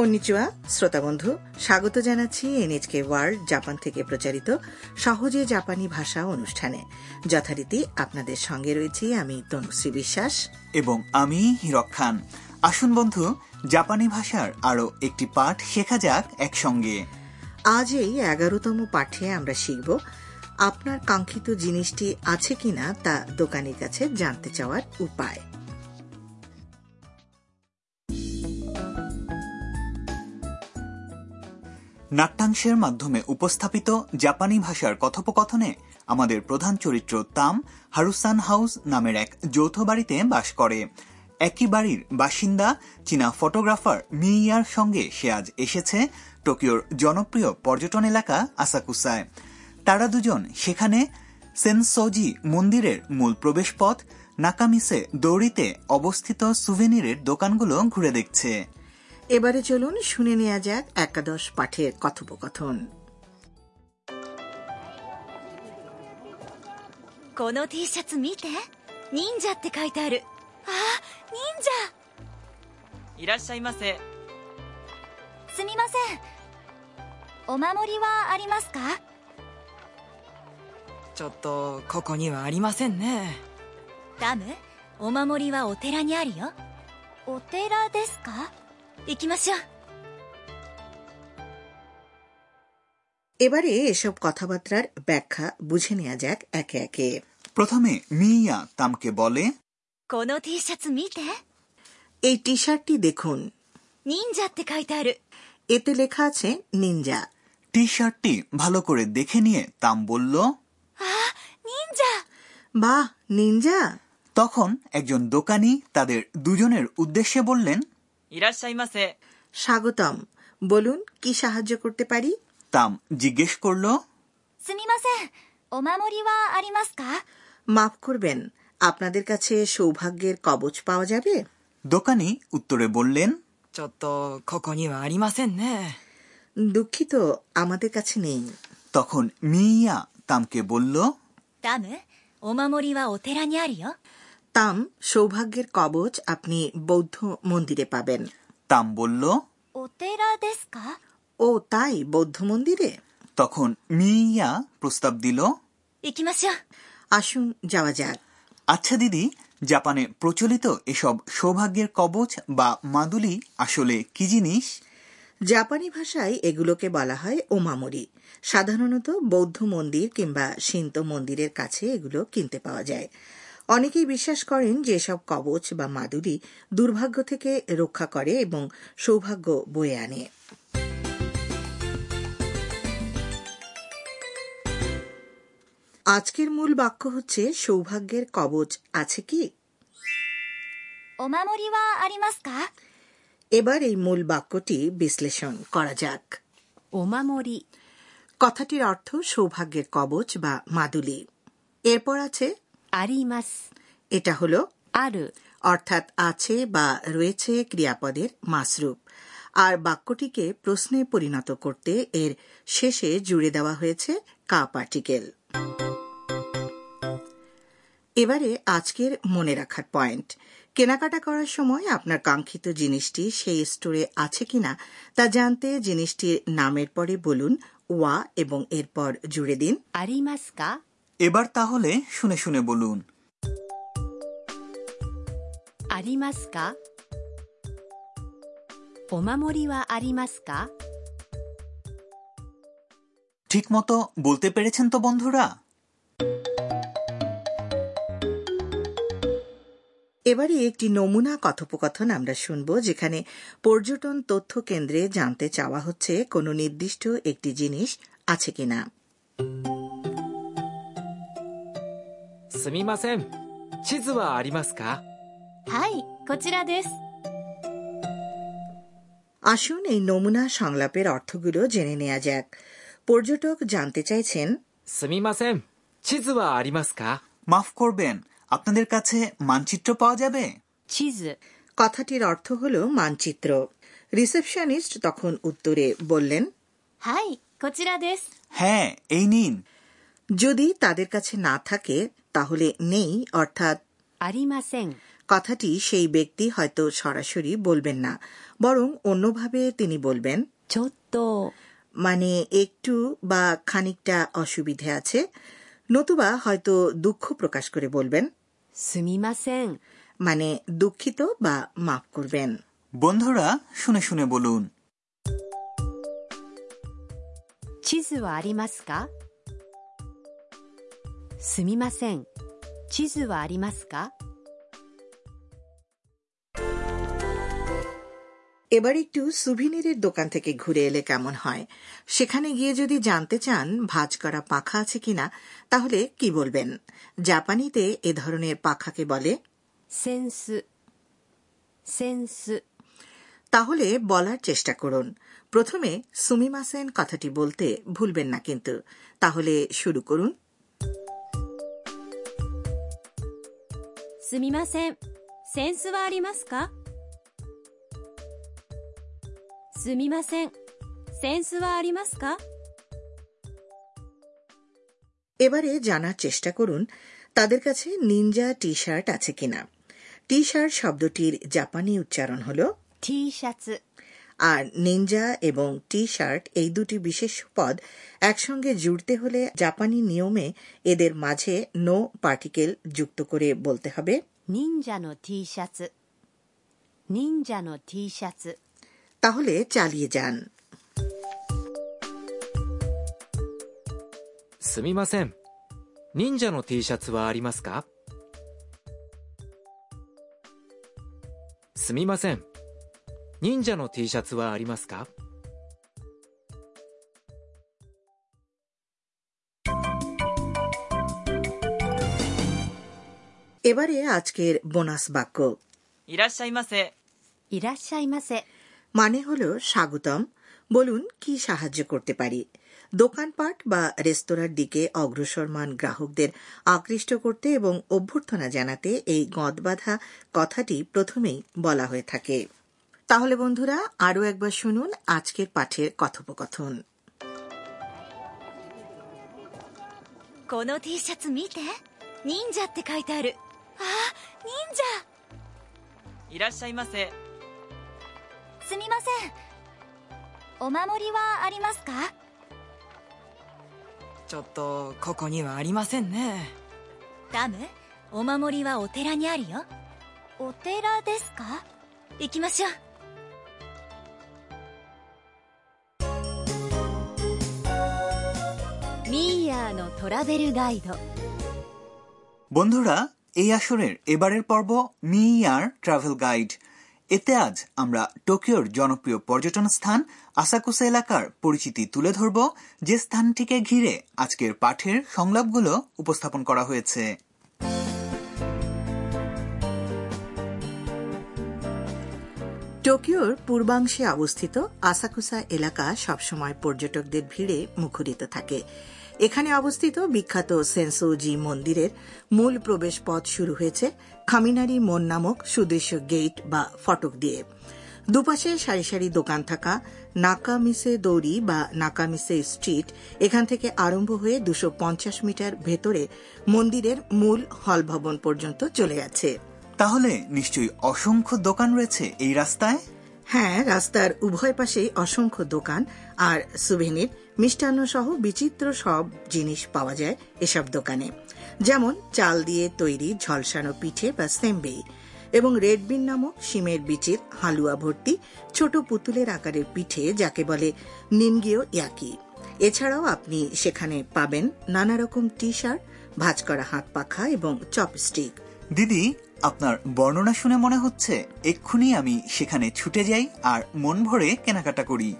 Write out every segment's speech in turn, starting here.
কন্নিচুয়া শ্রোতা বন্ধু স্বাগত জানাচ্ছি এনএচকে ওয়ার্ল্ড জাপান থেকে প্রচারিত সহজে জাপানি ভাষা অনুষ্ঠানে। যথারীতি আপনাদের সঙ্গে রয়েছি আমি তনুশ্রী বিশ্বাস। এবং আমি হিরক খান। আসুন বন্ধু জাপানি ভাষার আরও একটি পাঠ শেখা যাক একসঙ্গে। আজ এই এগারোতম পাঠে আমরা শিখব আপনার কাঙ্ক্ষিত জিনিসটি আছে কিনা তা দোকানের কাছে জানতে চাওয়ার উপায়। নাট্যাংশের মাধ্যমে উপস্থাপিত জাপানি ভাষার কথোপকথনে আমাদের প্রধান চরিত্র তাম হারুসান হাউস নামের এক যৌথ বাড়িতে বাস করে। একই বাড়ির বাসিন্দা, চীনা ফটোগ্রাফার মিয়ার সঙ্গে সে আজ এসেছে টোকিওর জনপ্রিয় পর্যটন এলাকা আসাকুসায়। তারা দুজন সেখানে সেনসোজি মন্দিরের মূল প্রবেশপথ, নাকামিসে দৌড়িতে অবস্থিত সুভেনিরের দোকানগুলো ঘুরে দেখছে। এবারে চলুন শুনে নেওয়া যাক একাদশ পাঠের কথোপকথন この T シャツ見て忍者って書いてあるあ忍者いらっしゃいませすみませんお守りはありますかちょっとここにはありませんねダムお守りはお寺にあるよお寺ですか 行きましょう এবারে এসব কথাবার্তার ব্যাখ্যা বুঝে নেওয়া যাক একে একে প্রথমে মিয়া তামকে বলে この T シャツ見て এই টি শার্টটি দেখুন 忍者って書いてある এতে লেখা আছে নিনজা টি শার্টটি ভালো করে দেখে নিয়ে তাম বলল あ忍者 বাহ নিনজা তখন একজন দোকানি তাদের দুজনের উদ্দেশ্যে বললেন いらっしゃいませ স্বাগতম বলুন কি সাহায্য করতে পারি তাম জিজ্ঞেস করল すみませんお守りはありますか মাফ করবেন আপনাদের কাছে সৌভাগ্যের কবচ পাওয়া যাবে দোকানি উত্তরে বললেন ちょっとここにはありませんね দুঃখিত আমাদের কাছে নেই তখন মিয়া তামকে বলল ダムお守りはお寺にあるよ তাম সৌভাগ্যের কবচ আপনি বৌদ্ধ মন্দিরে পাবেন তাম বলল お寺ですか ও তাই বৌদ্ধ মন্দিরে তখন মিয়া প্রস্তাব দিল 行きましょう আসুন যাওয়া যাক আচ্ছা দিদি জাপানে প্রচলিত এসব সৌভাগ্যের কবচ বা মাদুলি আসলে কি জিনিস জাপানি ভাষায় এগুলোকে বলা হয় ওমামরি সাধারণত বৌদ্ধ মন্দির কিংবা শিন্ত মন্দিরের কাছে এগুলো কিনতে পাওয়া যায় অনেকেই বিশ্বাস করেন যে সব কবচ বা মাদুলি দুর্ভাগ্য থেকে রক্ষা করে এবং সৌভাগ্য বয়ে আনে। আজকের মূল বাক্য হচ্ছে সৌভাগ্যের কবচ আছে কি? এবার এই মূল বাক্যটি বিশ্লেষণ করা যাক। ওমামরি কথাটির অর্থ সৌভাগ্যের কবচ বা মাদুলি। এরপর আছে あります এটা হল ある অর্থাৎ আছে বা রয়েছে ক্রিয়াপদের মাসরূপ আর বাক্যটিকে প্রশ্নে পরিণত করতে এর শেষে জুড়ে দেওয়া হয়েছে কা পার্টিকেল এবারে আজকের মনে রাখার পয়েন্ট কেনাকাটা করার সময় আপনার কাঙ্ক্ষিত জিনিসটি সেই স্টোরে আছে কিনা তা জানতে জিনিসটির নামের পরে বলুন ওয়া এবং এরপর জুড়ে দিন ありますか এবার তাহলে শুনে শুনে বলুন। ঠিক মতো বলতে পেরেছেন তো বন্ধুরা? এবারে একটি নমুনা কথোপকথন আমরা শুনব যেখানে পর্যটন তথ্য কেন্দ্রে জানতে চাওয়া হচ্ছে কোনো নির্দিষ্ট একটি জিনিস আছে কিনা। すみません地図はありますかはいこちらです আসুন এই নমুনা সংলাপের অর্থগুলো জেনে নেওয়া যাক পর্যটক জানতে চাইছেন すみません地図はありますか মাফ করবেন আপনাদের কাছে মানচিত্র পাওয়া যাবে 地図 কথাটির অর্থ হল মানচিত্র রিসেপশনিস্ট তখন উত্তরে বললেন はいこちらです হ্যাঁ এই নিন যদি তাদের কাছে না থাকে তাহলে নেই অর্থাৎ কথাটি সেই ব্যক্তি হয়তো সরাসরি বলবেন না বরং অন্যভাবে তিনি বলবেন মানে একটু বা খানিকটা অসুবিধে আছে নতুবা হয়তো দুঃখ প্রকাশ করে বলবেন। মানে দুঃখিত বা মাফ করবেন। বন্ধুরা শুনে শুনে বলুন। চিজু আরিমাস すかすみません地図はありますか এবার একটু সুভিনিরের দোকান থেকে ঘুরে এলে কেমন হয় সেখানে গিয়ে যদি জানতে চান ভাঁজ করা পাখা আছে কিনা তাহলে কি বলবেন জাপানিতে এ ধরনের পাখাকে বলে センスセンス তাহলে বলার চেষ্টা করুন প্রথমে সুমিমাসেন কথাটি বলতে ভুলবেন না কিন্তু তাহলে শুরু করুন すみませんセンスはありますかすみませんセンスはありますか এবারে জানার চেষ্টা করুন তাদের কাছে নিনজা টি শার্ট আছে কিনা টি শার্ট শব্দটির জাপানি উচ্চারণ হল ティーシャツ আর নিনজা এবং টি শার্ট এই দুটি বিশেষ পদ একসঙ্গে জুড়তে হলে জাপানি নিয়মে এদের মাঝে নো পার্টিকেল যুক্ত করে বলতে হবে 忍者の T シャツ忍者の T シャツ তাহলে চালিয়ে যান すみません忍者の T シャツはありますかすみません 忍者の T シャツはありますか এবারে আজকের বোনাস বাক্য いらっしゃいませいらっしゃいませ মানে হল স্বাগতম বলুন কি সাহায্য করতে পারি দোকানপাট বা রেস্তোরাঁর দিকে অগ্রসরমান গ্রাহকদের আকৃষ্ট করতে এবং অভ্যর্থনা জানাতে এই গদবাধা কথাটি প্রথমেই বলা হয়ে থাকে তাহলে বন্ধুরা আরও একবার শুনুন আজকের পাঠের কথোপকথন この T シャツ見て忍者って書いてあるあ忍者いらっしゃいませすみませんお守りはありますかちょっとここにはありませんねダムお守りはお寺にあるよお寺ですか行きましょう ミーヤーのトラベルガイド বন্ধুরা এই আসরের এবারের পর্ব মি ইয়ার ট্রাভেল গাইড এতে আজ আমরা টোকিওর জনপ্রিয় পর্যটন স্থান আসাকুসা এলাকার পরিচিতি তুলে ধরব যে স্থানটিকে ঘিরে আজকের পাঠের সংলাপগুলো উপস্থাপন করা হয়েছে টোকিওর পূর্বাংশে অবস্থিত আসাকুসা এলাকা সবসময় পর্যটকদের ভিড়ে মুখরিত থাকে এখানে অবস্থিত বিখ্যাত সেন্সোজি মন্দিরের মূল প্রবেশ পথ শুরু হয়েছে খামিনারি মন নামক সুদৃশ্য গেট বা ফটক দিয়ে। দুপাশে সারি সারি দোকান থাকা নাকামিসে দৌড়ি বা নাকামিসে স্ট্রিট এখান থেকে আরম্ভ হয়ে দুশো মিটার ভেতরে মন্দিরের মূল হল ভবন পর্যন্ত চলে গেছে। তাহলে নিশ্চয়ই অসংখ্য দোকান রয়েছে এই রাস্তায়? হ্যাঁ রাস্তার উভয় পাশেই অসংখ্য দোকান আর সুভেনির মিষ্টান্ন সহ বিচিত্র সব জিনিস পাওয়া যায় এসব দোকানে। যেমন চাল দিয়ে তৈরি ঝলসানো পিঠে বা সেম্বেই এবং রেডবিন নামক শিমের বিচির হালুয়া ভর্তি ছোট পুতুলের আকারের পিঠে যাকে বলে নিমগিও ইয়াকি। এছাড়াও আপনি সেখানে পাবেন নানা রকম টি শার্ট ভাজ করা হাত পাখা এবং চপস্টিক। দিদি, আপনার বর্ণনা শুনে মনে হচ্ছে এক্ষুনি আমি সেখানে ছুটে যাই আর মন ভরে কেনাকাটা করি।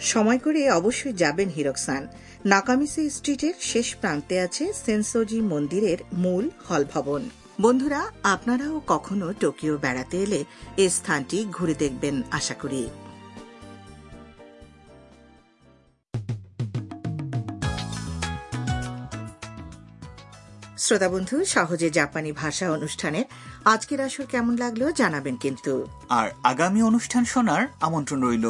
সময় করে অবশ্যই যাবেন হিরকসান। নাকামিসি স্ট্রিটের শেষ প্রান্তে আছে সেন্সোজি মন্দিরের মূল হল ভবন বন্ধুরা, আপনারাও কখনো টোকিও বেড়াতে এলে এই স্থানটি ঘুরে দেখবেন, আশা করি। শ্রোতা বন্ধু, সহজে জাপানি ভাষা অনুষ্ঠানের আজকের আসর কেমন লাগল জানাবেন কিন্তু। আর আগামী অনুষ্ঠান শোনার আমন্ত্রণ রইল।